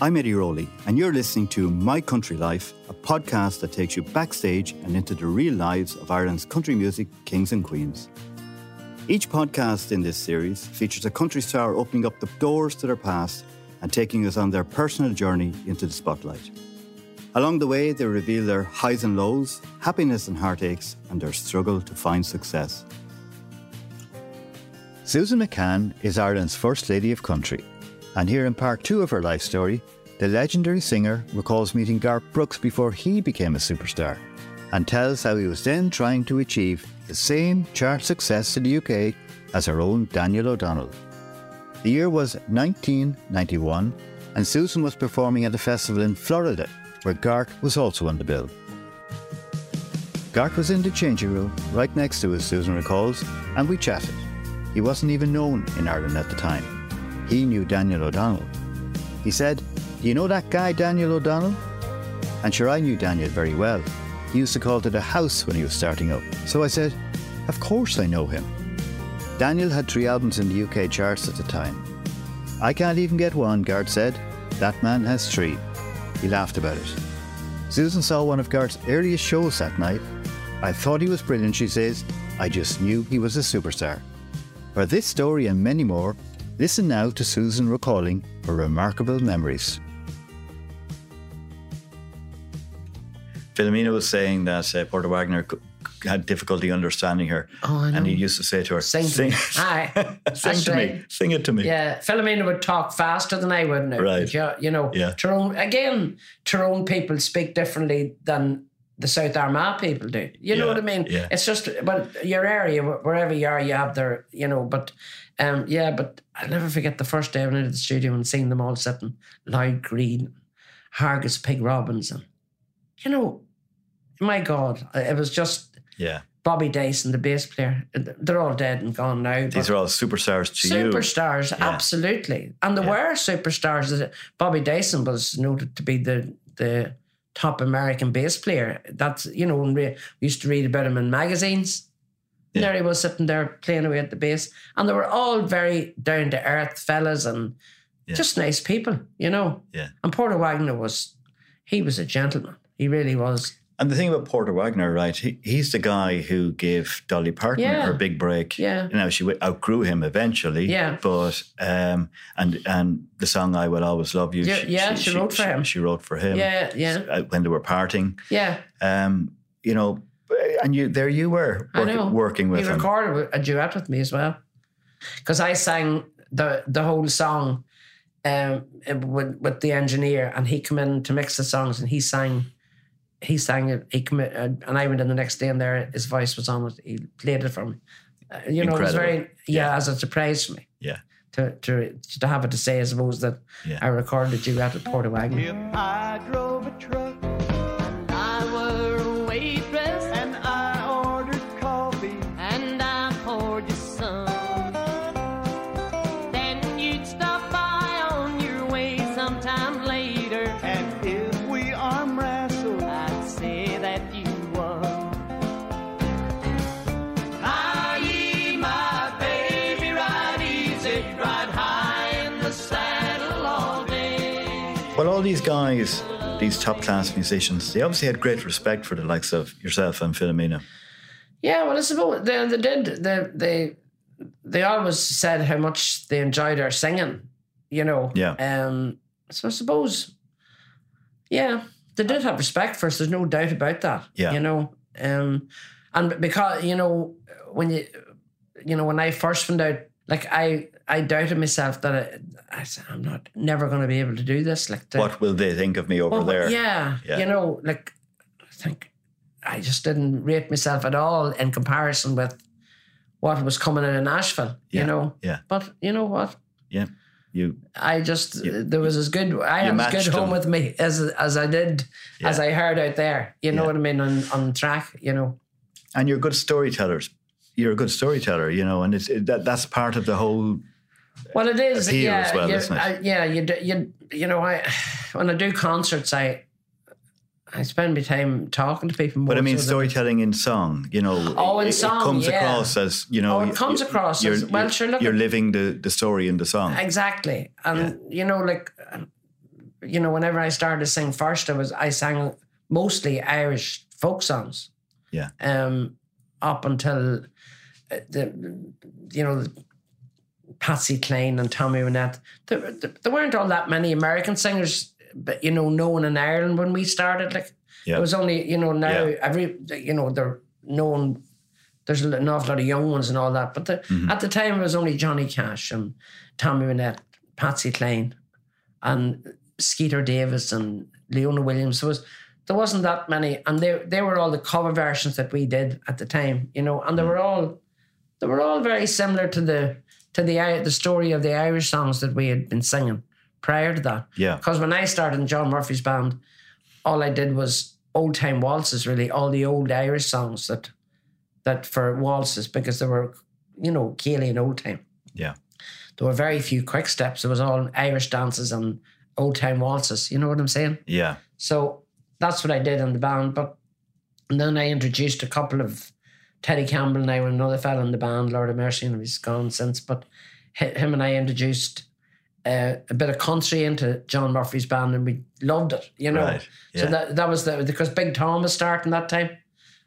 I'm Eddie Rowley, and you're listening to My Country Life, a podcast that takes you backstage and into the real lives of Ireland's country music kings and queens. Each podcast in this series features a country star opening up the doors to their past and taking us on their personal journey into the spotlight. Along the way, they reveal their highs and lows, happiness and heartaches, and their struggle to find success. Susan McCann is Ireland's First Lady of Country, and here in part two of her life story, the legendary singer recalls meeting Garth Brooks before he became a superstar and tells how he was then trying to achieve the same chart success in the UK as her own Daniel O'Donnell. The year was 1991, and Susan was performing at a festival in Florida where Garth was also on the bill. Garth was in the changing room right next to us, Susan recalls, and we chatted. He wasn't even known in Ireland at the time. He knew Daniel O'Donnell. He said, Do you know that guy, Daniel O'Donnell? And sure, I knew Daniel very well. He used to call it a house when he was starting up. So I said, Of course I know him. Daniel had three albums in the UK charts at the time. I can't even get one, Garth said. That man has three. He laughed about it. Susan saw one of Garth's earliest shows that night. I thought he was brilliant, she says. I just knew he was a superstar. For this story and many more, listen now to Susan recalling her remarkable memories. Philomena was saying that uh, Porter Wagoner had difficulty understanding her. Oh, I know. And he used to say to her, Sing to me. Aye. sing That's to me, sing it to me. Yeah, Philomena would talk faster than I would now. Right. You, you know, Yeah. Tyrone, again, Tyrone people speak differently than the South Armagh people do. You know what I mean? yeah. It's just, but your area, wherever you are, you have their, you know, but um, yeah, but I'll never forget the first day I went into the studio and seeing them all sitting, Lloyd Green, Hargus Pig Robbins, and, you know, my God, it was just Yeah. Bobby Dyson, the bass player. They're all dead and gone now. These are all superstars to you. Superstars, absolutely. And there were superstars. Bobby Dyson was noted to be the the top American bass player. That's you know, when we used to read about him in magazines. Yeah. There he was sitting there playing away at the bass. And they were all very down to earth fellas and Yeah. just nice people, you know. Yeah. And Porter Wagner was he was a gentleman. He really was. And the thing about Porter Wagner, right? He, he's the guy who gave Dolly Parton Yeah. her big break. Yeah. You know, she outgrew him eventually. Yeah. But um, and and the song "I Will Always Love You." Yeah, yeah, she wrote for him. She wrote for him. Yeah, yeah. uh, When they were parting, Yeah. um, you know, and you there you were I know. working, with him. he him. recorded a duet with me as well because I sang the the whole song um, with with the engineer, and he came in to mix the songs, and he sang. He sang it. He come in, uh, and I went in the next day, and there his voice was on it. He played it for me. Uh, you know, it was very yeah, as a surprise for me Yeah. to to to have it to say, I suppose that Yeah. I recorded a duet with Porter Wagner. If I drove a truck these guys, these top class musicians, they obviously had great respect for the likes of yourself and Philomena. Yeah, well, I suppose they, they did. They, they they always said how much they enjoyed our singing, you know. Yeah. Um. So I suppose, yeah, they did have respect for us. There's no doubt about that. Yeah. You know. Um. And because you know when you, you know when I first found out, like I I doubted myself that I, I said I'm not never going to be able to do this. Like to, What will they think of me over well, there? Yeah, Yeah. you know, like I think I just didn't rate myself at all in comparison with what was coming in in Nashville. Yeah, You know, yeah. But you know what? Yeah. You I just You- there was as good. I had as good home them. with me as as I did as I heard out there. You know Yeah. what I mean on on track. You know. and you're good storytellers. You're a good storyteller, you know, and it's it, that that's part of the whole. Well, it is. yeah, as well, you, isn't it? I, yeah, you do, you you know I when I do concerts I I spend my time talking to people. More But I mean, so storytelling in song, you know, Oh, in it, song, it comes yeah. across as you know, Oh, it comes across you're, as- well, sure, look you're living the the story in the song. Exactly. And, you know, like, you know, whenever I started to sing first, I was I sang mostly Irish folk songs. Yeah. Um, up until the, you know, Patsy Cline and Tammy Wynette. There, there, weren't all that many American singers, but you know, known in Ireland when we started. Like Yeah. it was only you know now Yeah. every you know they're known. There's an awful lot of young ones and all that, but the, Mm-hmm. at the time it was only Johnny Cash and Tammy Wynette, Patsy Cline, and Skeeter Davis and Leona Williams. There was there wasn't that many, and they they were all the cover versions that we did at the time, you know, and they Mm. were all they were all very similar to the to the the story of the Irish songs that we had been singing prior to that. Yeah. Because when I started in John Murphy's band, all I did was old time waltzes, really, all the old Irish songs that that for waltzes because they were, you know, céilí and old time. Yeah. There were very few quick steps. It was all Irish dances and old time waltzes. You know what I'm saying? Yeah. So that's what I did in the band. But then I introduced a couple of Teddy Campbell and I were another fella in the band, Lord of Mercy, and he's gone since. But him and I introduced uh, a bit of country into John Murphy's band, and we loved it. You know, Right. so that that was the because Big Tom was starting that time,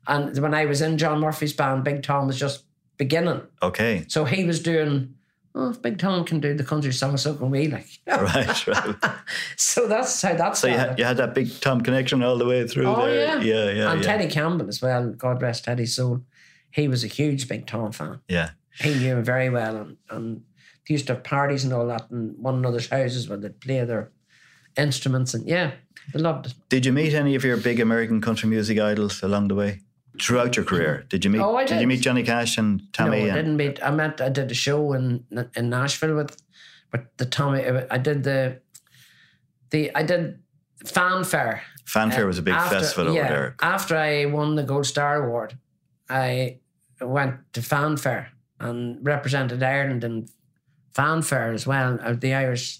and when I was in John Murphy's band, Big Tom was just beginning. Okay. So he was doing. Oh, if Big Tom can do the country song, so can we. Like, Right. Right. so that's how that So you had, you had that big Tom connection all the way through Oh, there. yeah. Yeah. Yeah. and yeah. Teddy Campbell as well. God rest Teddy's soul. He was a huge Big Tom fan. Yeah. He knew him very well, and, and they used to have parties and all that in one another's houses where they'd play their instruments, and yeah, they loved it. Did you meet any of your big American country music idols along the way? Throughout your career, did you meet? Oh, I you did. you meet Johnny Cash and Tammy? no, I didn't meet. I met. I did a show in in Nashville with, with the Tammy. Uh, I did the, the I did Fan Fair. Fanfare was a big uh, After- festival over yeah, there. After I won the Gold Star Award, I went to Fan Fair and represented Ireland in Fan Fair as well. uh, The Irish,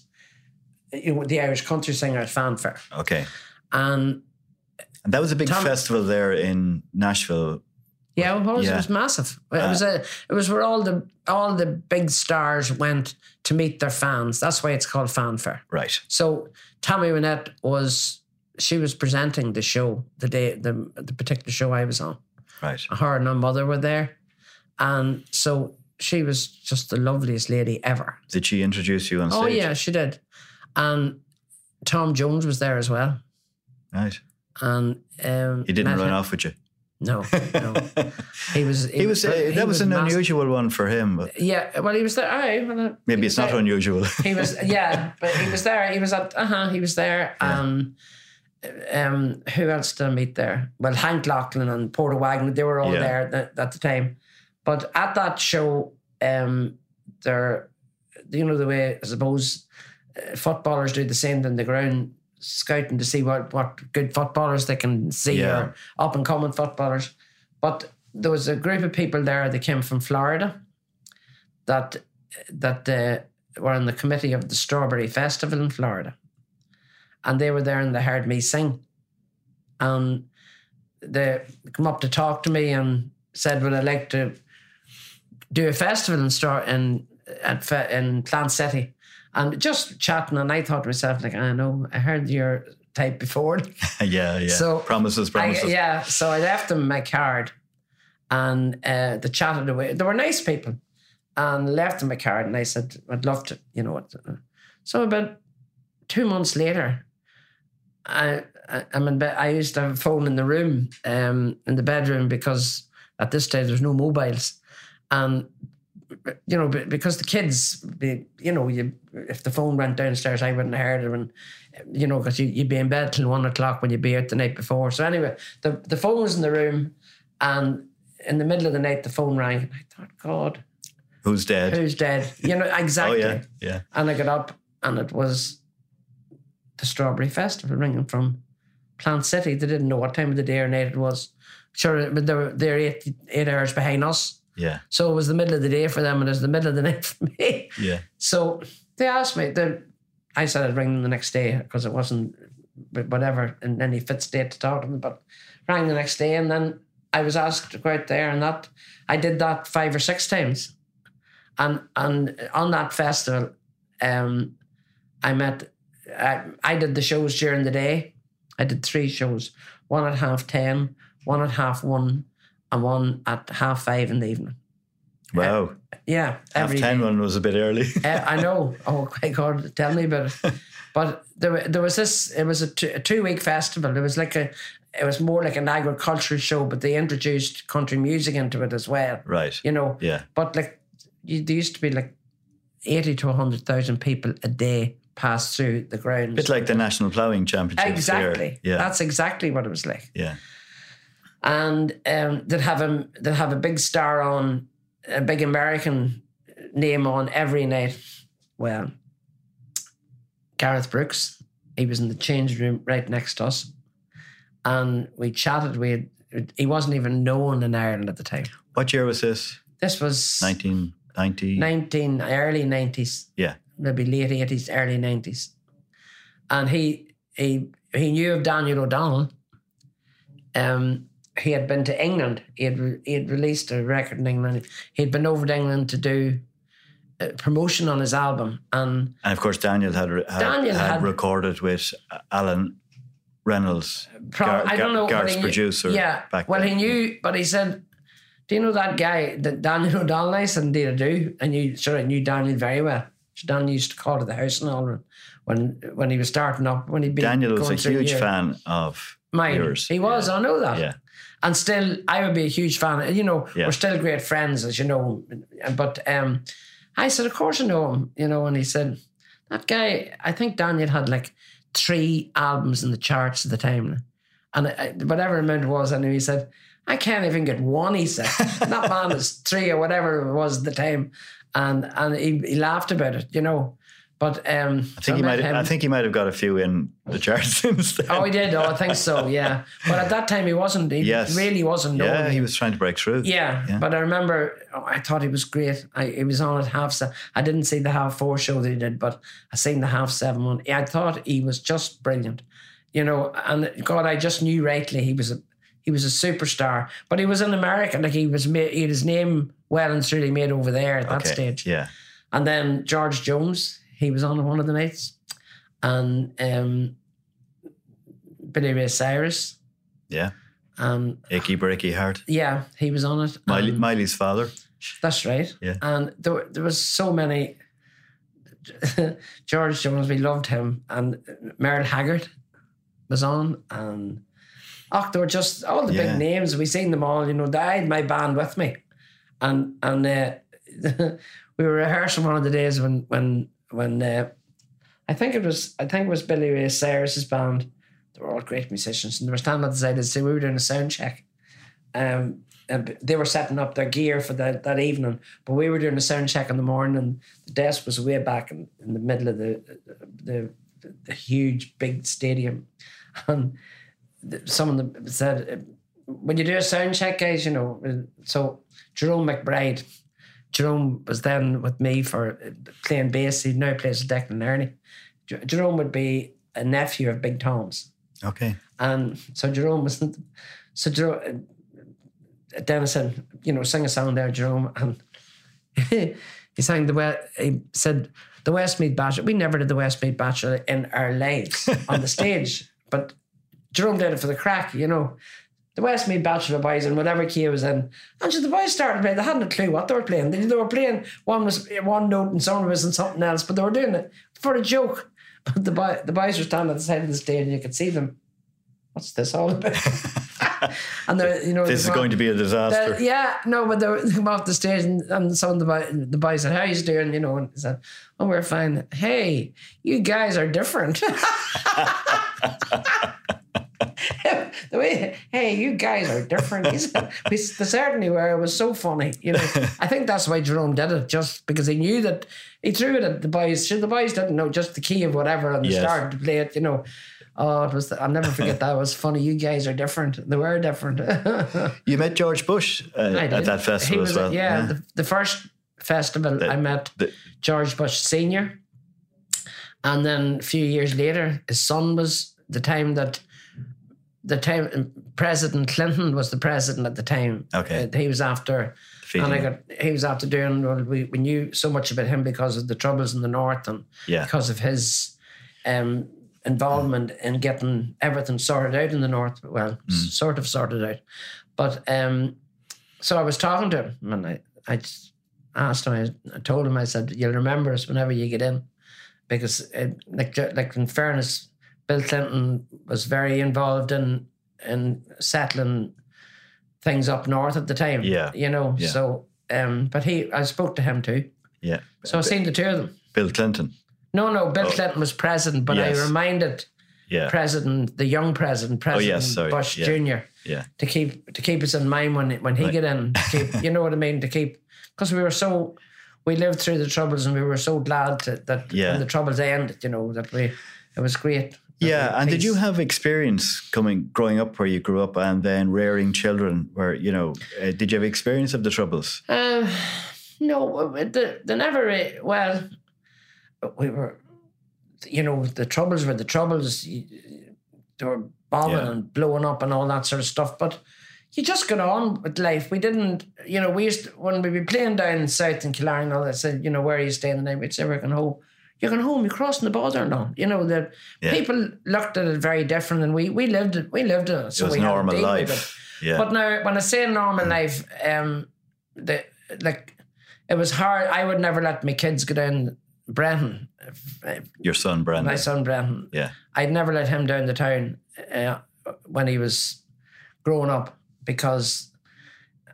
you know, the Irish country singer at Fan Fair, Okay. and And that was a big Tom- festival there in Nashville. yeah, it was, Yeah. it was massive. It Uh, was a, it was where all the all the big stars went to meet their fans. That's why it's called Fan Fair. Right. So Tammy Wynette was she was presenting the show the day the the particular show I was on. Right. her and her mother were there. And so she was just the loveliest lady ever. Did she introduce you on stage? Oh, yeah, she did. And Tom Jones was there as well. Right. And um, He didn't run him- off with you. No, no. He was. He was. Uh, he that was, an massive. unusual one for him. But Yeah, well, he was there. Aye, well, uh, maybe it's was not there. unusual. He was, yeah, but he was there. He was at, uh huh, he was there. Um, um, who else did I meet there? Well, Hank Locklin and Porter Wagner, they were all Yeah. there at, at the time. But at that show, um, there, you know, the way I suppose uh, footballers do the same in the ground, scouting to see what, what good footballers they can see Yeah. or up and coming footballers. But there was a group of people there that came from Florida that that uh, were on the committee of the Strawberry Festival in Florida, and they were there and they heard me sing, and they come up to talk to me and said, "Would I like to do a festival in Star in at in Plant City?" And just chatting, and I thought to myself, like, I know, I heard your type before. yeah. Yeah. So, promises. I, Promises. yeah, so I left them my card, and uh, they chatted away. They were nice people, and left them my card. And I said, "I'd love to, you know what." So about two months later, I, I I'm in bed. I used to have a phone in the room, um, in the bedroom because at this stage there's no mobiles, and you know because the kids, you know, you if the phone went downstairs, I wouldn't have heard it, and you know because you, you'd be in bed till one o'clock when you'd be out the night before. So anyway, the the phone was in the room, and in the middle of the night the phone rang, and I thought, God, Who's dead? who's dead? You know exactly. oh yeah. Yeah. And I got up and it was the Strawberry Festival ringing from Plant City. They didn't know what time of the day or night it was. Sure, but they were they're eight eight hours behind us. Yeah. So it was the middle of the day for them and it was the middle of the night for me. Yeah. So they asked me, they, I said I'd ring them the next day because it wasn't whatever in any fit state to talk to them, but rang the next day and then I was asked to go out there and that I did that five or six times. And and on that festival, um, I met I, I did the shows during the day. I did three shows: one at half ten, one at half one, and one at half five in the evening. Wow. Yeah, Half every 10 day. one was a bit early. Uh, I know. Oh my God, tell me about it. But there, there was this. It was a two, a two week festival. It was like a. It was more like an agricultural show, but they introduced country music into it as well. right. You know. Yeah. But like, you, there used to be like eighty to hundred thousand people a day pass through the grounds. Bit like the National Ploughing Championships. here. exactly. Yeah. That's exactly what it was like. yeah. and um, they'd have a they'd have a big star on a big American name on every night. Well, Gareth Brooks, he was in the change room right next to us, and we chatted. We had, he wasn't even known in Ireland at the time. What year was this? This was 1990? nineteen early nineties, Yeah. Maybe late eighties, early nineties, and he he he knew of Daniel O'Donnell. Um, he had been to England. He had re- he had released a record in England. He had been over to England to do uh, promotion on his album, and And of course, Daniel had, had, Daniel had, had- recorded with Allen Reynolds, Pro- Gar- I don't know. Gar- but Garth's he knew- producer. Yeah. back well, then. he knew, but he said, "Do you know that guy, that Daniel O'Donnell?" I said, "Indeed, I do." And you sure I knew Daniel very well. Daniel used to call to the house and all when when he was starting up. When been Daniel was a huge fan of Mine. yours. He was. Yeah. I know that. Yeah. And still, I would be a huge fan. You know, Yeah. we're still great friends, as you know. But um, I said, of course I know him. You know, and he said, that guy. I think Daniel had like three albums in the charts at the time, and I, whatever amount it was, I knew he said. I can't even get one, he said. that man is three or whatever it was at the time. And and he, he laughed about it, you know. But um I think he might. I think he might have got a few in the charts since then. Oh, he did. Oh, I think so. Yeah, but at that time he wasn't. He Yes. really wasn't. known. yeah, he was trying to break through. Yeah, Yeah. but I remember oh, I thought he was great. I he was on at half seven. I didn't see the half four show that he did, but I seen the half seven one. I thought he was just brilliant. You know, and God, I just knew rightly he was a he was a superstar. But he was in America, like he was made, he had his name well and truly made over there at that Okay, stage. Yeah. And then George Jones, he was on one of the nights, and um, Billy Ray Cyrus, Yeah. and Achy Breaky Heart. yeah, he was on it. Miley, Miley's father. that's right. Yeah. And there, were- there was so many. George Jones, we loved him, and Merle Haggard was on, and were just all the Yeah. big names. We seen them all. You know, I had my band with me, and and uh, we were rehearsing one of the days when when when uh, I think it was I think it was Billy Ray Cyrus's band. They were all great musicians, and they were standing at the side of the stage. We were doing a sound check. Um, and they were setting up their gear for that, that evening, but we were doing a sound check in the morning, and the desk was way back in, in the middle of the the, the, the huge big stadium, and the- some of them said, uh, "When you do a sound check, guys, you know." uh, So Jerome McBride, Jerome was then with me for uh, playing bass. He now plays with Declan Nerney. Jerome would be a nephew of Big Tom's. Okay. And so Jerome was, so Jerome, Dennis said, you know, sing a song there, Jerome. And he sang the, we- he said, the Westmeath Bachelor. We never did the Westmeath Bachelor in our lives on the stage, but Jerome did it for the crack, you know. The Westmeath Bachelor boys and whatever key it was in. And so the boys started playing. They hadn't a clue what they were playing. They, they were playing one was one note and someone was in something else, but they were doing it for a joke. But the boy, the boys were standing at the side of the stage and you could see them. What's this all about? and they're, you know, This is going to be a disaster. yeah, no, but they were- they come off the stage and, and some of the boys, the boys said, "How you doing?" You know, and he said, "Oh, we're fine." Hey, you guys are different. the way, hey, you guys are different. He said, we, they certainly were. It was so funny. You know, I think that's why Jerome did it, just because he knew that he threw it at the boys. The boys didn't know just the key of whatever, and they Yes. started to play it. You know. Oh, it was. I'll never forget that. It was funny. You guys are different. They were different. You met George Bush uh, at that festival was as well. Yeah, The, the first festival I met the- George Bush Senior, and then a few years later, his son was the time that the time President Clinton was the president at the time. Okay. Uh, he was after. And I got he was after doing well, we, we knew so much about him because of the troubles in the north and Yeah. because of his um, involvement in getting everything sorted out in the north. Well, s- sort of sorted out, but um, so I was talking to him and I, I asked him. I, I told him I said, "You'll remember us whenever you get in," because it, like like in fairness, Bill Clinton was very involved in in settling things up north at the time. Yeah. you know. Yeah. So, um, but he, I spoke to him too. Yeah. So I've seen the two of them. Bill Clinton. No, no, Bill Oh. Clinton was president, but Yes. I reminded Yeah. President, the young president, President yes, sorry, Bush yeah. Jr. Yeah. to keep to keep us in mind when when he Right. get in. To keep, you know what I mean? To keep because we were so we lived through the troubles and we were so glad to, that Yeah. when the troubles ended. You know that we it was great. Yeah, and did you have experience coming, growing up where you grew up, and then rearing children? Where you know, uh, did you have experience of the troubles? Uh, no, the the never. Well, we were, you know, the troubles were the troubles. They were bombing Yeah. and blowing up and all that sort of stuff. But you just got on with life. We didn't, you know, we used to, when we be playing down south in Killarney and all that. Said, you know, where are you staying the night? We'd say we're going home. You're going home. You're crossing the border and all. You know, the Yeah. people looked at it very different, than we we lived it. We lived it. So it was we normal life. Yeah. But now, when I say normal life, um, the like, it was hard. I would never let my kids go down Brenton. Your son, Brandon. My son Brenton. Yeah. I'd never let him down the town uh, when he was growing up because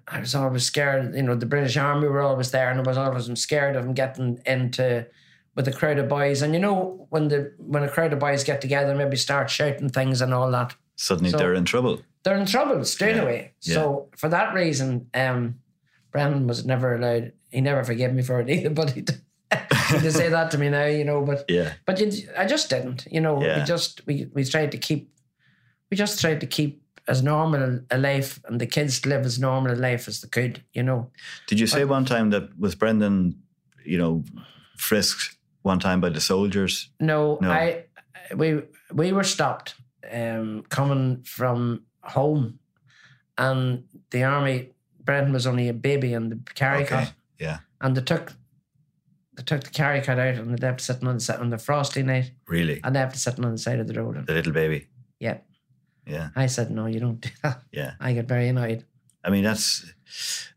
I was always scared. You know, the British Army were always there, and I was always scared of him getting into with a crowd of boys. And you know, when the when a crowd of boys get together, maybe start shouting things and all that Suddenly So- they're in trouble. they're in trouble straight Yeah, away. yeah. So for that reason, um, Brandon was never allowed. He never forgave me for it either. But he did, he say that to me now, you know. But Yeah. but you, I just didn't, you know. Yeah. We just we we tried to keep, we just tried to keep as normal a life and the kids to live as normal a life as they could, you know. Did you say one time that with Brendan, you know, frisked one time by the soldiers? No, No. I we we were stopped um, coming from home, and the army. Brendan was only a baby in the carry Okay. cot, Yeah. and they took they took the carry cot out, and they left sitting on the on the frosty night, Really? and they left it sitting on the side of the road. And The little baby. yeah, Yeah. I said, "No, you don't do that." Yeah. I get very annoyed. I mean, that's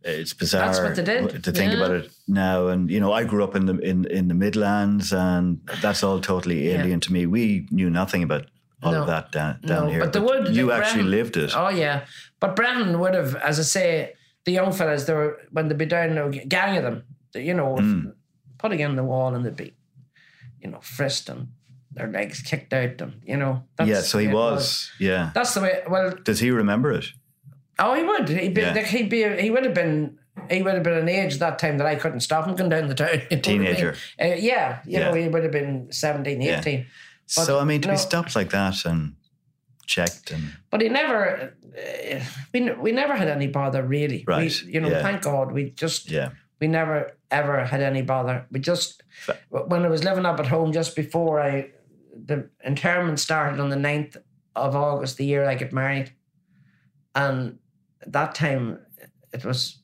it's bizarre. That's what they did, to think yeah. about it now. And you know, I grew up in the in in the Midlands, and that's all totally Yeah. alien to me. We knew nothing about all No. of that down down no, here. but they would. You actually lived it. Oh yeah, but Brendan would have, as I say, the young fellas. They were when they'd be down, a gang of them. You know, Mm. put against the wall and they'd be, you know, frisked and their legs kicked out them. you know. Yeah. So he it was. Yeah. That's the way. Well, Does he remember it? Oh, he would. He'd be. Yeah. Like, he'd be. He would have been. He would have been an age that time that I couldn't stop him going down the town. what I mean? Teenager. Uh, yeah, you Yeah. know, he would have been 17, Yeah. 18. But so I mean, to no. be stopped like that and checked and But he never, uh, we, we never had any bother really. Right, We, you know, yeah. thank God, we just, yeah, we never ever had any bother. We just, Fa- when I was living up at home just before I, the internment started on the 9th of August, the year I get married. And at that time, it was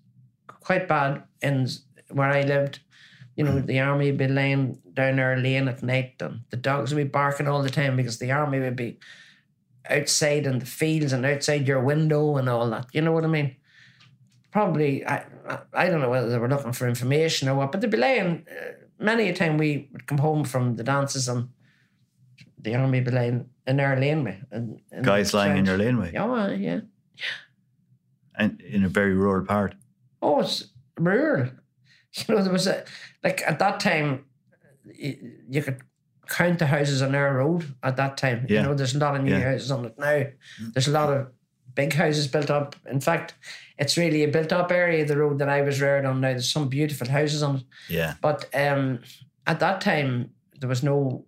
quite bad in where I lived. You know, the army would be laying down our lane at night and the dogs would be barking all the time because the army would be outside in the fields and outside your window and all that. You know what I mean? Probably, I I- don't know whether they were looking for information or what, but they'd be laying. Uh, many a time we would come home from the dances and the army would be laying in our laneway. And, and guys lying in your laneway Oh, yeah. And in a very rural part. Oh, it's rural. You know, there was a like at that time, you, you could count the houses on our road at that time. Yeah. You know, there's a lot of new Yeah. houses on it now. There's a lot of big houses built up. In fact, it's really a built up area of the road that I was reared on now. There's some beautiful houses on it. Yeah, But um, at that time, there was no,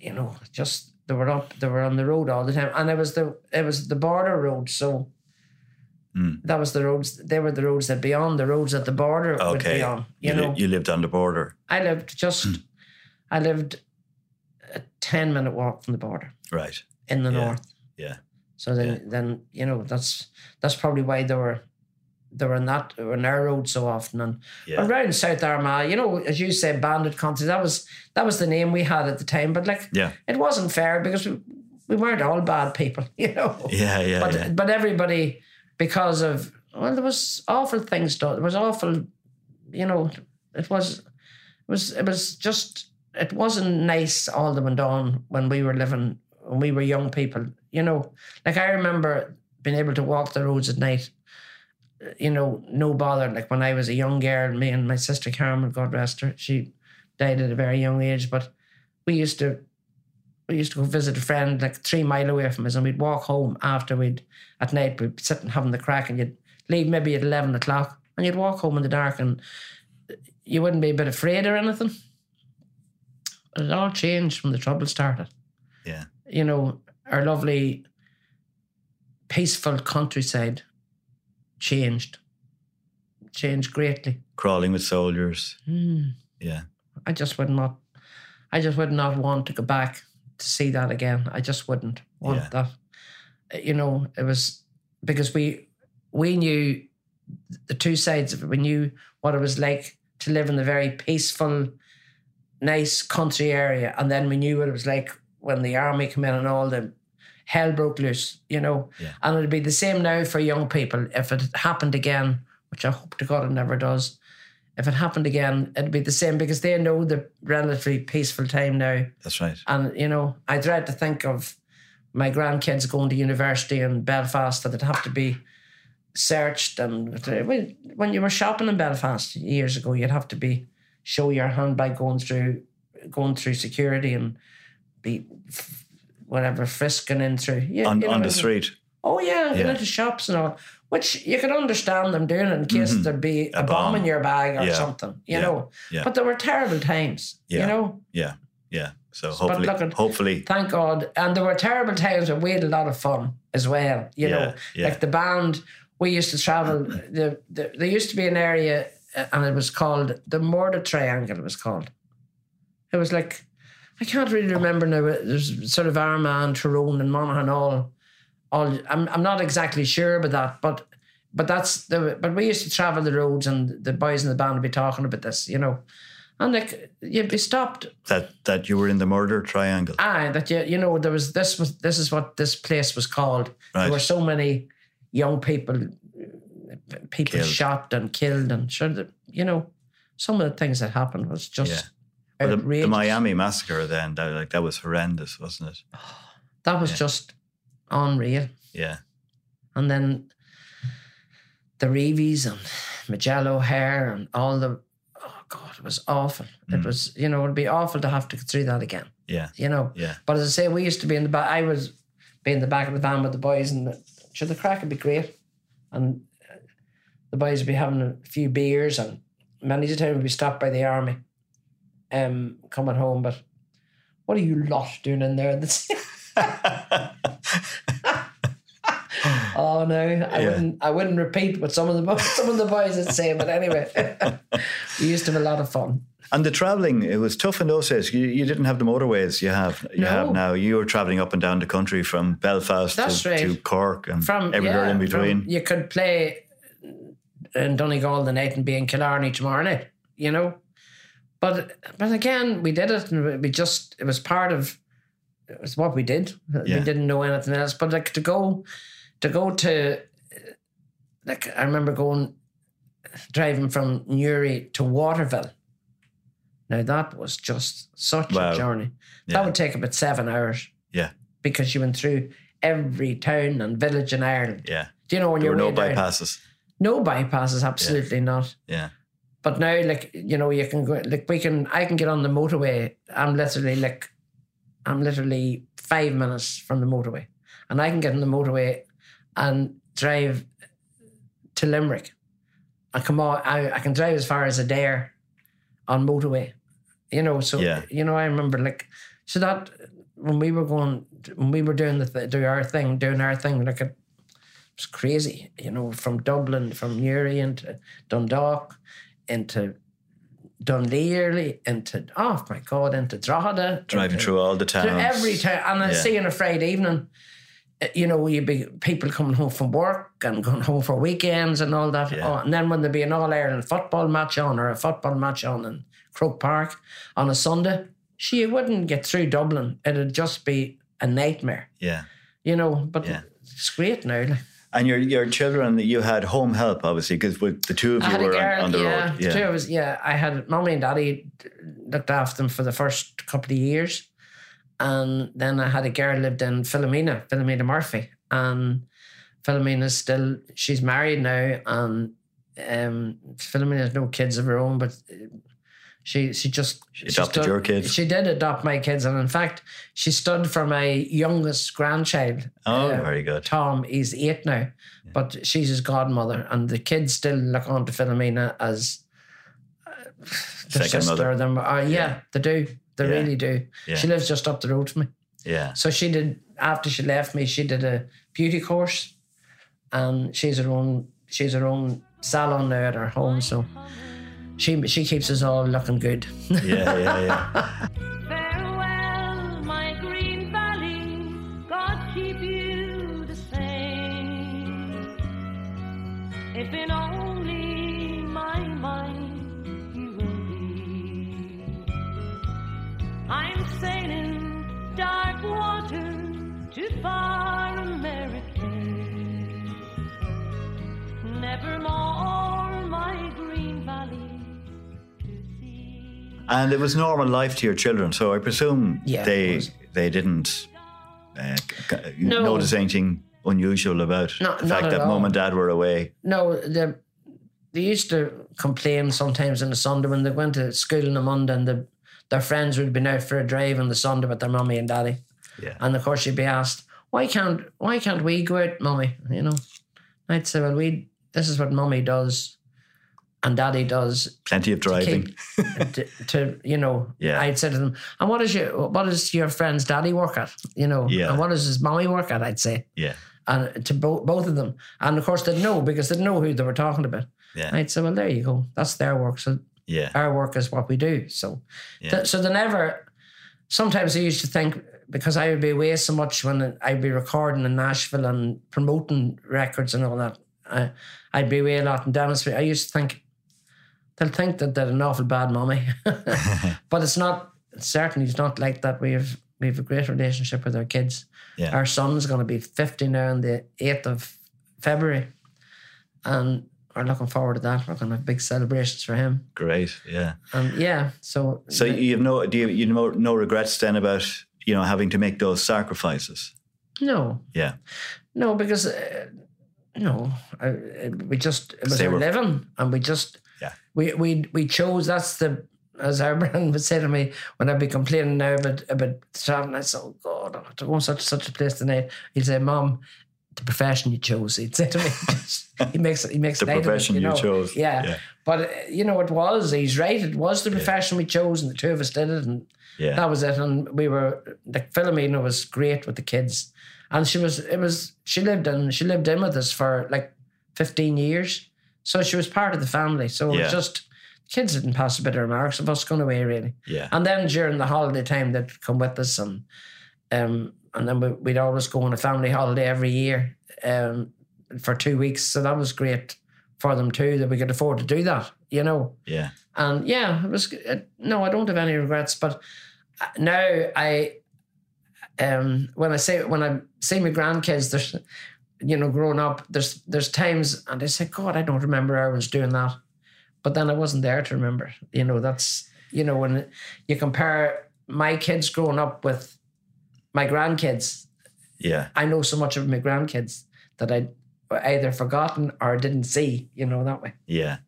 you know, just they were up, they were on the road all the time, and it was the it was the border road, so Mm. that was the roads. They were the roads that beyond the roads at the border would be on. You, You, li- know, you lived on the border, I lived just, Hmm. I lived a ten minute walk from the border right? in the Yeah. north. Yeah. So then, then you know that's that's probably why they were they were not they were on our road so often and Yeah. around South Armagh, you know, as you say, bandit country. That was that was the name we had at the time. But like, Yeah. it wasn't fair because we, we weren't all bad people, you know. Yeah, yeah, but yeah. but everybody because of well, there was awful things done. There was awful, you know. It was it was it was just it wasn't nice all the went on when we were living when we were young people. You know, like I remember being able to walk the roads at night. Uh, you know, no bother. Like when I was a young girl, me and my sister Carmen, God rest her, she died at a very young age. But we used to we used to go visit a friend like three mile away from us, and we'd walk home after we'd at night we'd be sitting having the crack, and you'd leave maybe at eleven o'clock, and you'd walk home in the dark, and you wouldn't be a bit afraid or anything. But it all changed when the trouble started. Yeah. You know, our lovely peaceful countryside changed, changed greatly. Crawling with soldiers. Hmm. Yeah. I just would not. I just would not want to go back to see that again. I just wouldn't want Yeah. that. Uh, you know, it was because we we knew the two sides of it. We knew what it was like to live in a very peaceful, nice country area, and then we knew what it was like when the army came in and all the hell broke loose. You know, Yeah. and it'd be the same now for young people if it happened again, which I hope to God it never does if it happened again, it'd be the same because they know the relatively peaceful time now. That's right. And, you know, I dread to think of my grandkids going to university in Belfast that they'd have to be searched. And when you were shopping in Belfast years ago, you'd have to be show your handbag going through going through security and be whatever frisking in through you, On, you know on the street. Oh yeah, Yeah. into shops and all, which you could understand them doing in case Mhm. there'd be a, A bomb. bomb. in your bag or Yeah. something, you Yeah. know. Yeah. But there were terrible times, Yeah. you know. Yeah. Yeah. So hopefully, hopefully, Thank God, and there were terrible times but we had a lot of fun as well. You know, yeah. like the band. We used to travel. the, the there used to be an area, uh, and it was called the Murder Triangle. It was called. It was like I can't really remember now. There's sort of Armagh, Tyrone, and Monaghan all. All I'm I'm not exactly sure about that, but but that's the but we used to travel the roads, and the boys in the band would be talking about this, you know, and like you'd be stopped that that you were in the murder triangle. Aye, that you you know there was this was this is what this place was called. Right. There were so many young people, people Killed. shot and killed, and sure that you know some of the things that happened was just Well, the, the Miami massacre then, that, like that was horrendous, wasn't it? that was Yeah. just unreal. Yeah. And then the Reeves and Magello hair and all the oh god, it was awful. It Mm. was you know it'd be awful to have to go through that again. Yeah. You know. Yeah. But as I say, we used to be in the back. I was be in the back of the van with the boys, and the, sure the crack would be great, and uh, the boys would be having a few beers, and many a time we'd be stopped by the army, um, coming home. But what are you lot doing in there? Oh no, I Yeah. wouldn't. I wouldn't repeat what some of the some of the boys would say. But anyway, we used to have a lot of fun. And the travelling, it was tough in those days. You, you didn't have the motorways you have you No. have now. You were travelling up and down the country from Belfast to, right. to Cork and from everywhere yeah, in from- between. you could play in Donegal the night and be in Killarney tomorrow night, you know. But but again, we did it, and we just it was part of it was what we did. Yeah. We didn't know anything else. But like to go to go to like I remember going driving from Newry to Waterville. Now that was just such Wow. a journey. Yeah. That would take about seven hours Yeah. because you went through every town and village in Ireland. Yeah. Do you know when There you're no down? bypasses. No bypasses, absolutely not. Yeah. But now, like you know, you can go. Like we can, I can get on the motorway. I'm literally like, I'm literally five minutes from the motorway, and I can get on the motorway and drive to Limerick. I come on. I, I can drive as far as Adare on motorway. You know, so Yeah. you know, I remember like so that when we were going, when we were doing the th- do our thing, doing our thing, like it was crazy. You know, from Dublin, from Newry into Dundalk, into Dunleer, into oh my god, into Drogheda, Driving into- through all the through towns. every town, and I Yeah. see on a Friday evening, uh, you know, you'd be people coming home from work and going home for weekends and all that. Yeah. Oh, and then when there'd be an All Ireland football match on or a football match on in Croke Park on a Sunday, she wouldn't get through Dublin. It'd just be a nightmare, Yeah. you know. But Yeah. it's great now. like. And your your children, you had home help, obviously, because with the two of you were girl, on, on the yeah, road. the two of us, yeah. I had mommy and daddy looked after them for the first couple of years, and then I had a girl lived in Philomena, Philomena Murphy, and Philomena's still she's married now, and um, Philomena has no kids of her own, but she she just She adopted your kids? She did adopt my kids, and in fact, she stood for my youngest grandchild. Oh, uh, very good. Tom, he's eight now, but she's his godmother, and the kids still look on to Philomena as uh, their Second sister. mother. Them, uh, yeah, they do. They Yeah. really do. Yeah. She lives just up the road from me. Yeah. So she did after she left me. She did a beauty course, and she's her own. She's her own salon now at her home. So she she keeps us all looking good. Yeah, yeah, yeah. Farewell, my green valley. God keep you the same. If in only my mind you will be. I'm sailing dark water to far America. Nevermore And it was normal life to your children, so I presume Yeah, they they didn't uh, No. notice anything unusual about No, the fact that all. mum and dad were away. No, they they used to complain sometimes on the Sunday when they went to school on the Monday and the, their friends would be out for a drive on the Sunday with their mummy and daddy. Yeah. And of course you'd be asked, Why can't why can't we go out, mummy? You know. I'd say, Well, we this is what mummy does and daddy does Plenty of to driving. keep to, to you know Yeah. I'd say to them, and what is your what is your friend's daddy work at? You know, Yeah. and what does his mommy work at? I'd say. Yeah. And to bo- both of them. And of course they'd know because they'd know who they were talking about. Yeah. I'd say, well, there you go. That's their work. So Yeah. our work is what we do. So, Yeah. th- so they never. Sometimes I used to think because I would be away so much when I'd be recording in Nashville and promoting records and all that. I, I'd be away a lot in Dennis. I used to think they'll think that they're an awful bad mommy, but it's not. Certainly, it's not like that. We have we have a great relationship with our kids. Yeah. Our son's going to be fifty now on the eighth of February, and we're looking forward to that. We're going to have big celebrations for him. Great. Yeah. And yeah, so So you have no do you, you know no regrets then about you know having to make those sacrifices? no, Yeah. no, because uh, no, I, we just it was our were- living, and we just Yeah. we we we chose. That's the as our brand would say to me when I'd be complaining now about about traveling. I said, "Oh God, I have to go to such such a place tonight." He'd say, "Mom." The profession you chose, he'd say to me. he makes he makes The light it, profession you know. chose, Yeah. yeah. but uh, you know it was. He's right. It was the profession we chose, and the two of us did it, and Yeah. that was it. And we were the Philomena was great with the kids, and she was it was she lived in she lived in with us for like fifteen years, so she was part of the family. So it was just kids didn't pass a bit of remarks of us going away really. Yeah. And then during the holiday time, they'd come with us, and um, and then we, we'd always go on a family holiday every year, um, for two weeks. So that was great for them too that we could afford to do that, you know. Yeah. And yeah, it was it, no, I don't have any regrets. But uh, now I, um, when I say when I see my grandkids, there's, you know, growing up, there's there's times and I say, God, I don't remember Erwin's doing that, but then I wasn't there to remember. You know, that's you know when you compare my kids growing up with my grandkids, Yeah. I know so much of my grandkids that I either forgotten or didn't see. You know that way. Yeah.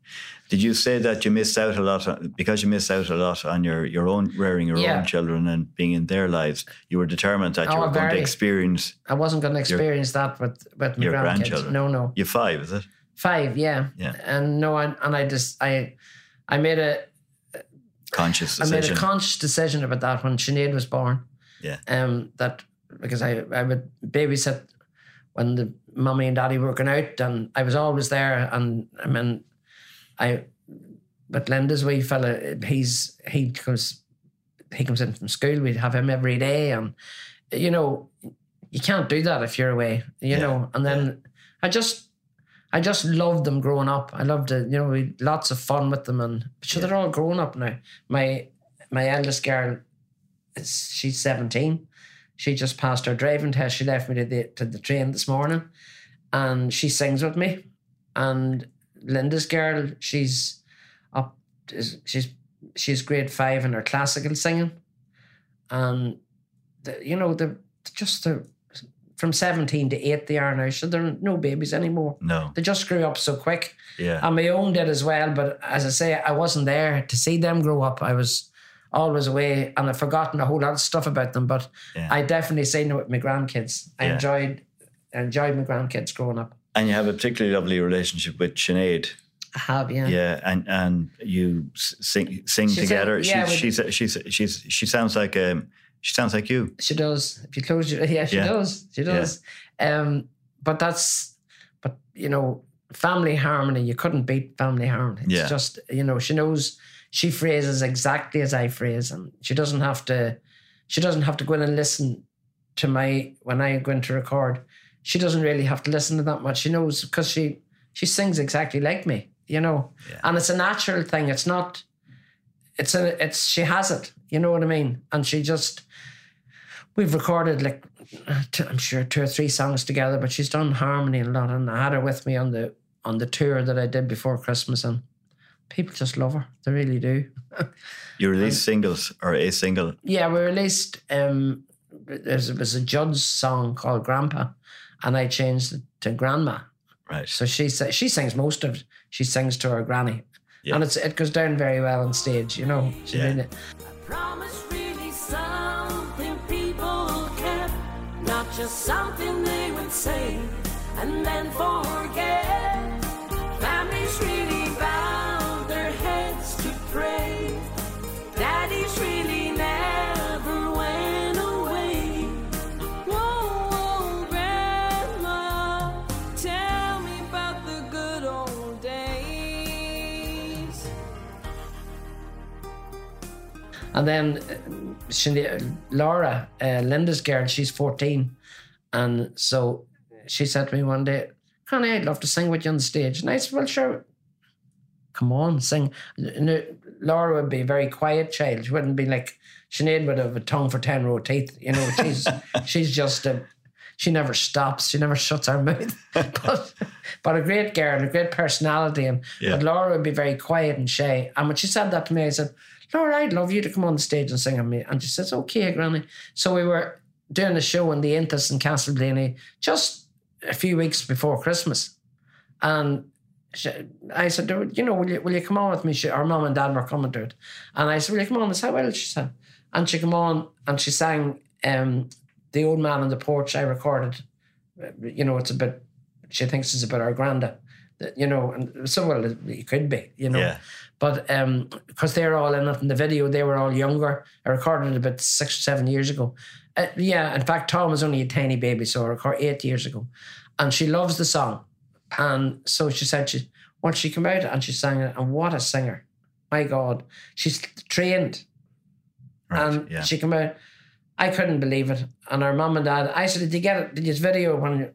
Did you say that you missed out a lot on, because you missed out a lot on your, your own rearing your Yeah. own children and being in their lives? You were determined that you Oh, were going to experience I wasn't going to experience that with with my your grandkids. grandchildren. No, no, You're five, is it? five. Yeah, Yeah. And no, I, and I just I I made a Conscious decision. I made a conscious decision about that when Sinead was born. Yeah. Um, that because I I would babysit when the mummy and daddy were working out, and I was always there. And I mean, I but Linda's wee fella, he's he comes he comes in from school. We'd have him every day, and you know, you can't do that if you're away, you Yeah, know. And then I just, I just loved them growing up. I loved it, you know, we had lots of fun with them, and but sure, they're all grown up now. My my eldest girl, she's seventeen. She just passed her driving test. She left me to the to the train this morning, and she sings with me. And Linda's girl, she's up. is- She's she's grade five in her classical singing, and the, you know the just the from seventeen to eight they are now. So they're no babies anymore. No. They just grew up so quick. Yeah. And my own did as well, but as I say, I wasn't there to see them grow up. I was always away and I've forgotten a whole lot of stuff about them, but Yeah. I definitely seen it with my grandkids. I Yeah. enjoyed I enjoyed my grandkids growing up. and you have a particularly lovely relationship with Sinead. I have, yeah. Yeah, and and you sing sing She's a- together. yeah, we- she's, she's she's she's she sounds like um she sounds like you. She does. If you close your yeah, she Yeah. does. She does. Um, but that's but you know, family harmony, you couldn't beat family harmony. It's Yeah. just, you know, she knows she phrases exactly as I phrase and she doesn't have to she doesn't have to go in and listen to my when I go in to record. She doesn't really have to listen to that much. She knows because she she sings exactly like me, you know. Yeah. And it's a natural thing. It's not it's a it's she has it, you know what I mean? And she just we've recorded like I'm sure two or three songs together, but she's done harmony a lot, and I had her with me on the on the tour that I did before Christmas, and people just love her. They really do. You release singles or a single. Yeah, we released um there's it was a Judd's song called Grandpa, and I changed it to Grandma. Right. So she sa- she sings most of it. She sings to her granny, Yeah. and it's it goes down very well on stage. You know, she Yeah. really- Promise really something people kept, not just something they would say and then forget. And then uh, Laura, uh, Linda's girl, she's 14. And so she said to me one day, Connie, I'd love to sing with you on the stage. And I said, Well, sure, come on, sing. No, Laura would be a very quiet child. She wouldn't be like, Sinead would have a tongue for 10 row teeth. You know, she's, she's just a, she never stops. She never shuts her mouth. but, but a great girl, a great personality. And Yeah. but Laura would be very quiet and shy. And when she said that to me, I said, Laura, I'd love you to come on the stage and sing on me. And she says, okay, Granny. So we were doing a show in the Iontas in Castleblayney just a few weeks before Christmas. And she, I said, you know, will you, will you come on with me? She, our mum and dad were coming to it. And I said, will you come on? I said, well, she said. And she came on and she sang um, The Old Man on the Porch I recorded. You know, it's a bit, she thinks it's about our granda. You know, and so well, it could be, you know. Yeah. But um, because they're all in it in the video, they were all younger. I recorded it about six or seven years ago. Uh, yeah, in fact, Tom was only a tiny baby, so I recorded eight years ago. And she loves the song. And so she said she once she came out and she sang it, and what a singer. My God. She's trained. Right. and yeah. she came out. I couldn't believe it. And her mum and dad, I said, Did you get it? Did you video when you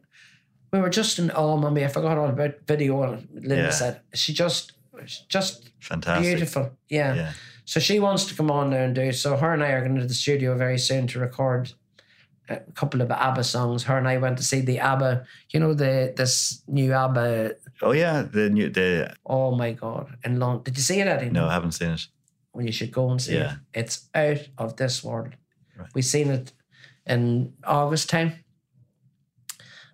we were just in oh mummy, I forgot all about video and Linda Yeah. said she just just Fantastic. beautiful. Yeah. Yeah. So she wants to come on now and do. So her and I are going to the studio very soon to record a couple of ABBA songs. Her and I went to see the ABBA, you know, the this new ABBA. Oh yeah. The new the Oh my God! In long. did you see it, Eddie? no, I haven't seen it. Well, you should go and see Yeah. it. It's out of this world. Right. We seen it in August time.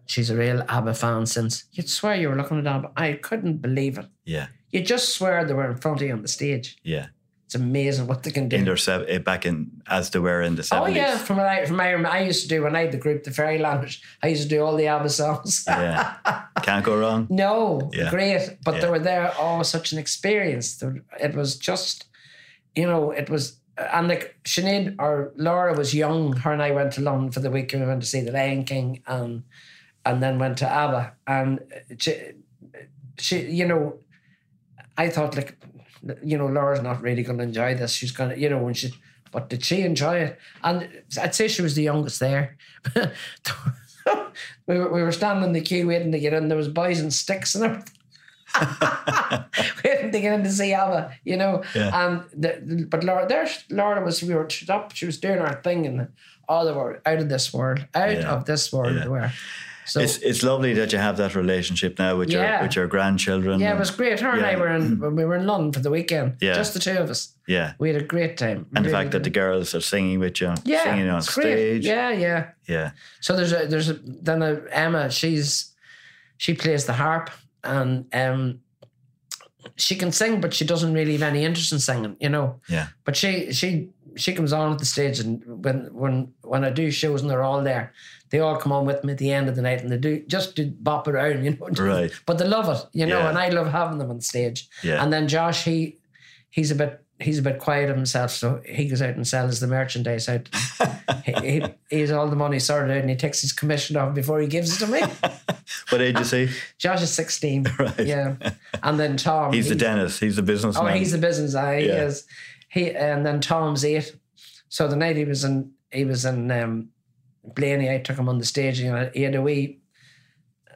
She's a real ABBA fan since. You'd swear you were looking at ABBA. I couldn't believe it. Yeah. You just swear they were in front of you on the stage. Yeah. It's amazing what they can do. In their sev- eh, back in as they were in the Oh yeah, from what I from my I used to do when I had the group, the Fairylanders. I used to do all the ABBA songs. Yeah. Can't go wrong. no, Yeah. great, but Yeah. they were there. Oh, such an experience. It was just, you know, it was. And like Sinead or Laura was young. Her and I went to London for the week and we went to see the Lion King and and then went to ABBA. And she, she you know, I thought like, you know, Laura's not really going to enjoy this. She's going to, you know, when she, But did she enjoy it? And I'd say she was the youngest there. we, were, we were standing in the queue waiting to get in. There was boys and sticks and everything. waiting to get in to see Abba, you know. Yeah. And the, the- but Laura, there, Laura was we were up. She was doing her thing, and all they were out of this world, out Yeah. of this world. Yeah. They were. So It's it's lovely that you have that relationship now with Yeah. your with your grandchildren. yeah, it was great. Her and I were in. when We were in London for the weekend. Yeah. just the two of us. yeah. We had a great time. And the Really fact that the girls are singing with you, yeah, singing on stage. great. Yeah, yeah. yeah. So there's a there's a then a, Emma. She's she plays the harp and um she can sing, but she doesn't really have any interest in singing. You know. Yeah. But she she she comes on at the stage and when when when I do shows and they're all there, they all come on with me at the end of the night and they do just do bop around, you know. Right. But they love it, you know, Yeah. and I love having them on stage. Yeah. And then Josh, he he's a bit he's a bit quiet of himself, so he goes out and sells the merchandise out. he, he, he has all the money sorted out and he takes his commission off before he gives it to me. What age is he? Josh is 16. Right. Yeah. And then Tom. He's the he- dentist. He's the business. Oh, businessman. he's the business guy. He Yeah. is. He and then Tom's eight. So the night he was in, he was in um, Blayney. I took him on the stage. and he had a wee,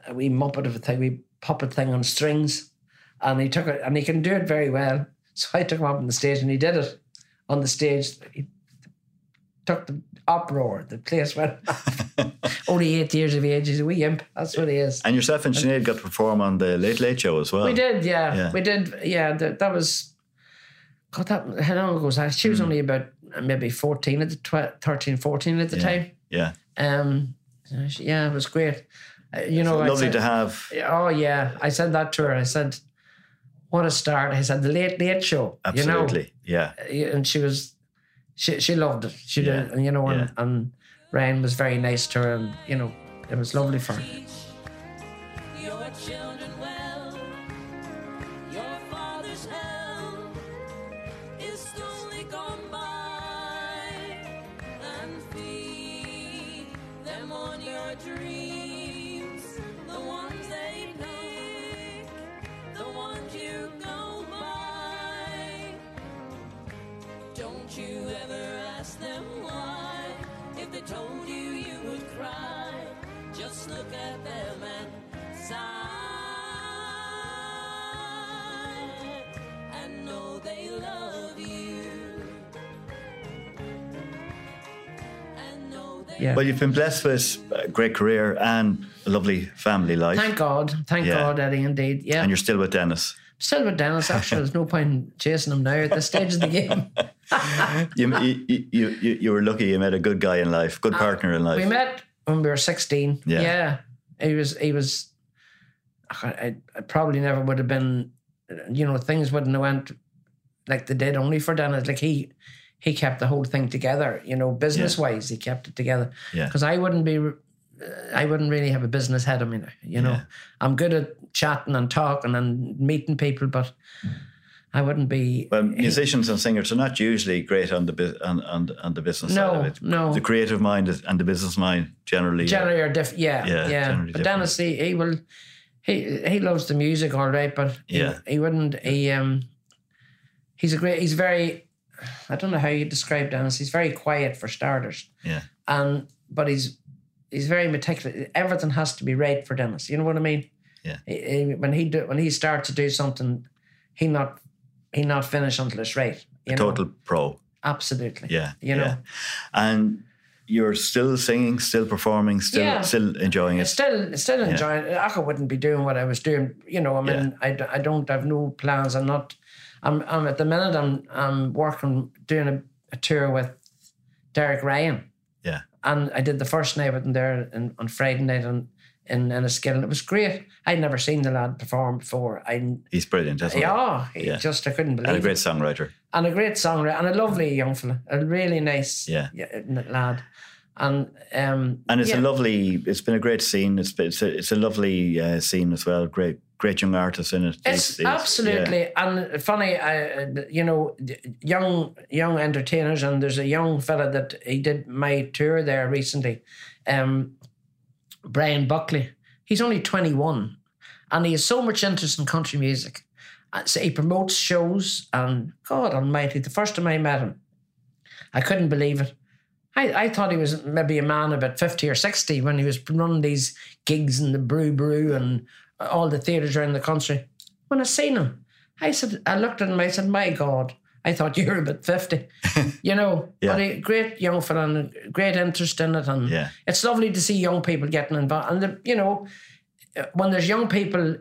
a wee muppet of a thing, wee puppet thing on strings, and he took it, and he can do it very well. So I took him up on the stage, and he did it on the stage. He took the uproar. The place went. Only eight years of age. He's a wee imp. That's what he is. and yourself and Sinead got to perform on the Late Late Show as well. We did, yeah. Yeah. We did, yeah. That, that was, God, that, how long ago was that? She was only about uh, maybe 14 at the, tw- 13, 14 at the Yeah. time. Yeah. Um, yeah, it was great. Uh, you know, Lovely said- to have. Oh, yeah. I said that to her. I said, what a start. I said, the late, late show. Absolutely. Yeah. You know, and she was, she, she loved it. She Yeah. did, and, you know, and, Yeah. and Ryan was very nice to her, and, you know, it was lovely for her. Yeah. Well, you've been blessed with a great career and a lovely family life. Thank God. Thank Yeah. God, Eddie, indeed. Yeah. and you're still with Dennis. Still with Dennis, actually, there's no point chasing him now at this stage of the game. You, you, you, you, were lucky you met a good guy in life, good partner in life. Uh, we met when we were 16. Yeah. Yeah. He was, he was, I, I probably never would have been, you know, things wouldn't have went like they did only for Dennis. Like he, he kept the whole thing together, you know, business wise, he kept it together. Yeah. Because I wouldn't be, I wouldn't really have a business head of me, you know. Yeah. I'm good at chatting and talking and meeting people, but I wouldn't be. Well, musicians and singers are not usually great on the on, on, on the business No, side of it. no. The creative mind is, and the business mind generally. generally are different. Yeah, Yeah, yeah. But Dennis, he, he will. He he loves the music, all right, but he, Yeah. he wouldn't. He um, he's a great. He's very. I don't know how you describe Dennis. He's very quiet for starters, yeah, and but he's he's very meticulous. Everything has to be right for Dennis. You know what I mean? Yeah. He- he- when he do, when he starts to do something, he not he not finish until it's right. You know? total pro. absolutely. Yeah, you know. yeah. And you're still singing, still performing, still Yeah. still enjoying it. Still, still enjoying it. I wouldn't be doing what I was doing. You know, I mean, I I don't have no plans. I'm not. I'm. I'm at the minute. I'm. I'm working doing a, a tour with Derek Ryan, Yeah, and I did the first night with him there in, on Friday night in in Enniskillen. and it was great. I'd never seen the lad perform before. I he's brilliant, isn't he? yeah, he Yeah. just I couldn't believe And a it. great songwriter. and a great songwriter and a lovely young fella, a really nice Yeah. lad, and um And it's yeah. a lovely. It's been a great scene. It's been, it's a, it's a lovely uh, scene as well. Great, great young artists in it. It's these absolutely and funny. I, you know, young young entertainers, and there's a young fella that he did my tour there recently, um, Brian Buckley. He's only twenty one, and he has so much interest in country music. Uh, So he promotes shows, and God Almighty, the first time I met him, I couldn't believe it. I, I thought he was maybe a man about 50 or 60 when he was running these gigs in the Bru Boru and all the theatres around the country. When I seen him, I said, I looked at him, I said, my God, I thought you were about 50. you know, Yeah. but a great young fella great interest in it. And Yeah. it's lovely to see young people getting involved. And, the, you know, when there's young people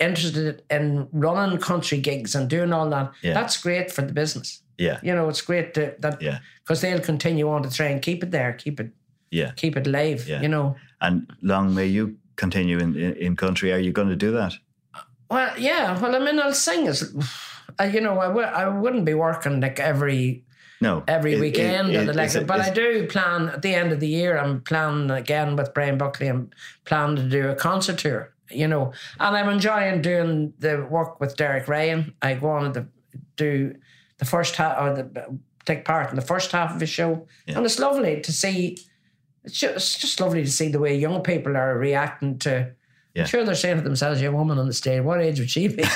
interested in running country gigs and doing all that, Yeah. that's great for the business. Yeah. You know, it's great to, that Yeah. because they'll continue on to try and keep it there, keep it Yeah. keep it live. Yeah. You know. And long may you continue in, in, in country. Are you going to do that? Well, yeah. Well, I mean, I'll sing as, you know, I w- I wouldn't be working like every No. every It- weekend it- it- like. it- but I do plan at the end of the year. I'm planning again with Brian Buckley. I'm planning to do a concert tour. You know, and I'm enjoying doing the work with Derek Ryan. I go on to do the first half or the take part in the first half of the show, and it's lovely to see. It's just, it's just lovely to see the way young people are reacting to. Yeah. I'm sure they're saying to themselves, "Your woman on the stage, what age would she be?"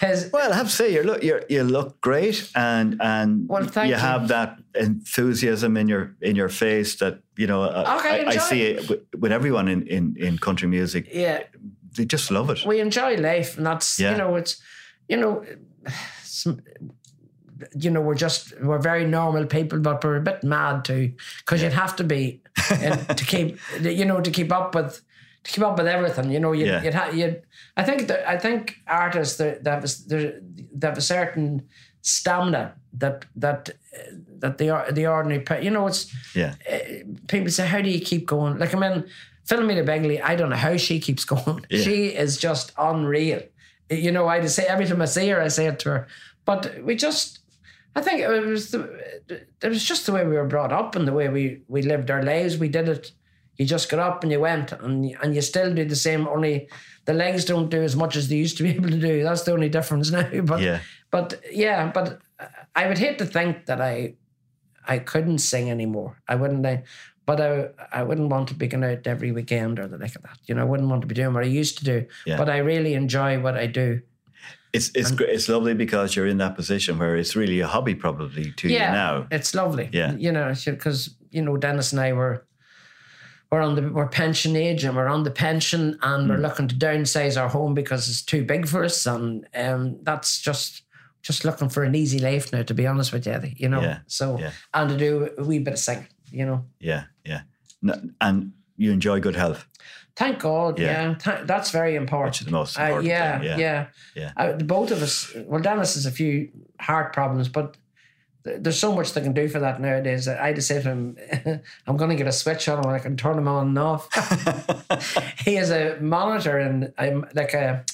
His- Well, I have to say, you look you you look great, and and Well, thank you you. have that enthusiasm in your in your face that you know. uh, Okay, I, I see it with, with everyone in, in in country music. yeah, They just love it. we enjoy life, and that's Yeah. you know it's you know. You know, we're just we're very normal people, but we're a bit mad too, because you'd have to be and to keep you know to keep up with to keep up with everything. You know, you'd, Yeah. you'd, ha- you'd I think that I think artists that that was there they have a certain stamina that that that the the ordinary you know it's Yeah, eh, people say, how do you keep going? Like, I mean, Philomena Begley, I don't know how she keeps going. Yeah. She is just unreal. You know, I just say every time I see her, I say it to her. But we just, I think it was the, it was just the way we were brought up and the way we we lived our lives. We did it. You just got up and you went, and and you still do the same. Only the legs don't do as much as they used to be able to do. That's the only difference now. But Yeah. but yeah, but I would hate to think that I I couldn't sing anymore. I wouldn't. I, but I I wouldn't want to be going out every weekend or the like of that. You know, I wouldn't want to be doing what I used to do. Yeah. But I really enjoy what I do. It's it's great. It's lovely because you're in that position where it's really a hobby, probably to yeah, you now. it's lovely. Yeah. you know, because you know Dennis and I were. We're on the we're pension age and we're on the pension and Hmm. we're looking to downsize our home because it's too big for us and um, that's just just looking for an easy life now to be honest with you Eddie, you know Yeah, so yeah. and to do a wee bit of singing you know Yeah, yeah. No, and you enjoy good health. Thank God, Yeah. yeah. Tha- that's very important. Which is the most Uh, yeah, thing, yeah. yeah, Yeah. Uh, the both of us. Well, Dennis has a few heart problems, but th- there's so much they can do for that nowadays. that I just say to him, "I'm going to get a switch on him, and I can turn him on and off." he has a monitor and I'm like a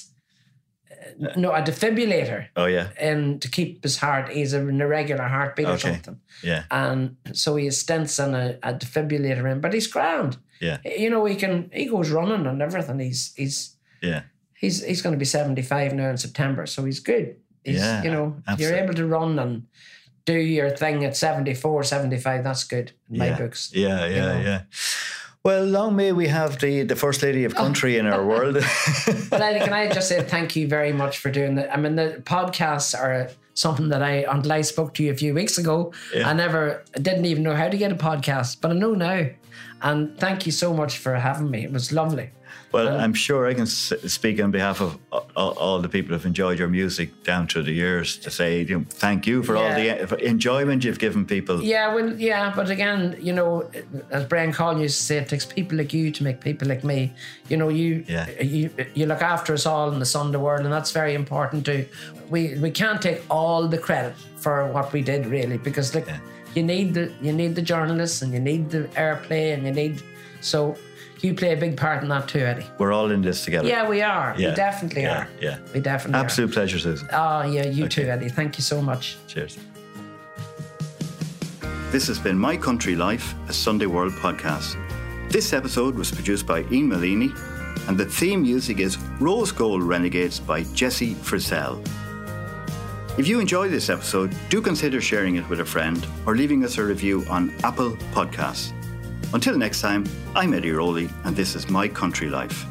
Uh, no a defibrillator, Oh yeah, and to keep his heart. He's an irregular heartbeat or something, yeah, and so he has stents and a, a defibrillator in. But he's grand. yeah, You know, he can. He goes running and everything. He's he's yeah. he's he's going to be 75 now in September, so he's good. He's, Yeah, you know, absolutely. you're able to run and do your thing at 74, 75. That's good in my books. Yeah, yeah, know. yeah. Well, long may we have the, the first lady of oh. country in our world. But I, can I just say thank you very much for doing that? I mean, the podcasts are something that I, until I spoke to you a few weeks ago, Yeah. I never, I didn't even know how to get a podcast, but I know now. And thank you so much for having me. It was lovely. Well, I'm sure I can s- speak on behalf of all, all the people who've enjoyed your music down through the years to say you know, thank you for all the enjoyment you've given people. Yeah, well, yeah, but again, you know, as Brian Collins used to say, it takes people like you to make people like me. You know, you Yeah. you you look after us all in the Sunday world, and that's very important too. We we can't take all the credit for what we did really, because like Yeah. you need the you need the journalists and you need the airplay and you need so you play a big part in that too, Eddie. We're all in this together. Yeah, we are. Yeah, We definitely yeah, are. yeah. We definitely Absolute pleasure, Susan. Oh yeah, you too, Eddie. Thank you so much. Cheers. This has been My Country Life, a Sunday World podcast. This episode was produced by Ian Malini, and the theme music is Rose Gold Renegades by Jesse Frizzell. If you enjoyed this episode, do consider sharing it with a friend or leaving us a review on Apple Podcasts. Until next time, I'm Eddie Rowley, and this is My Country Life.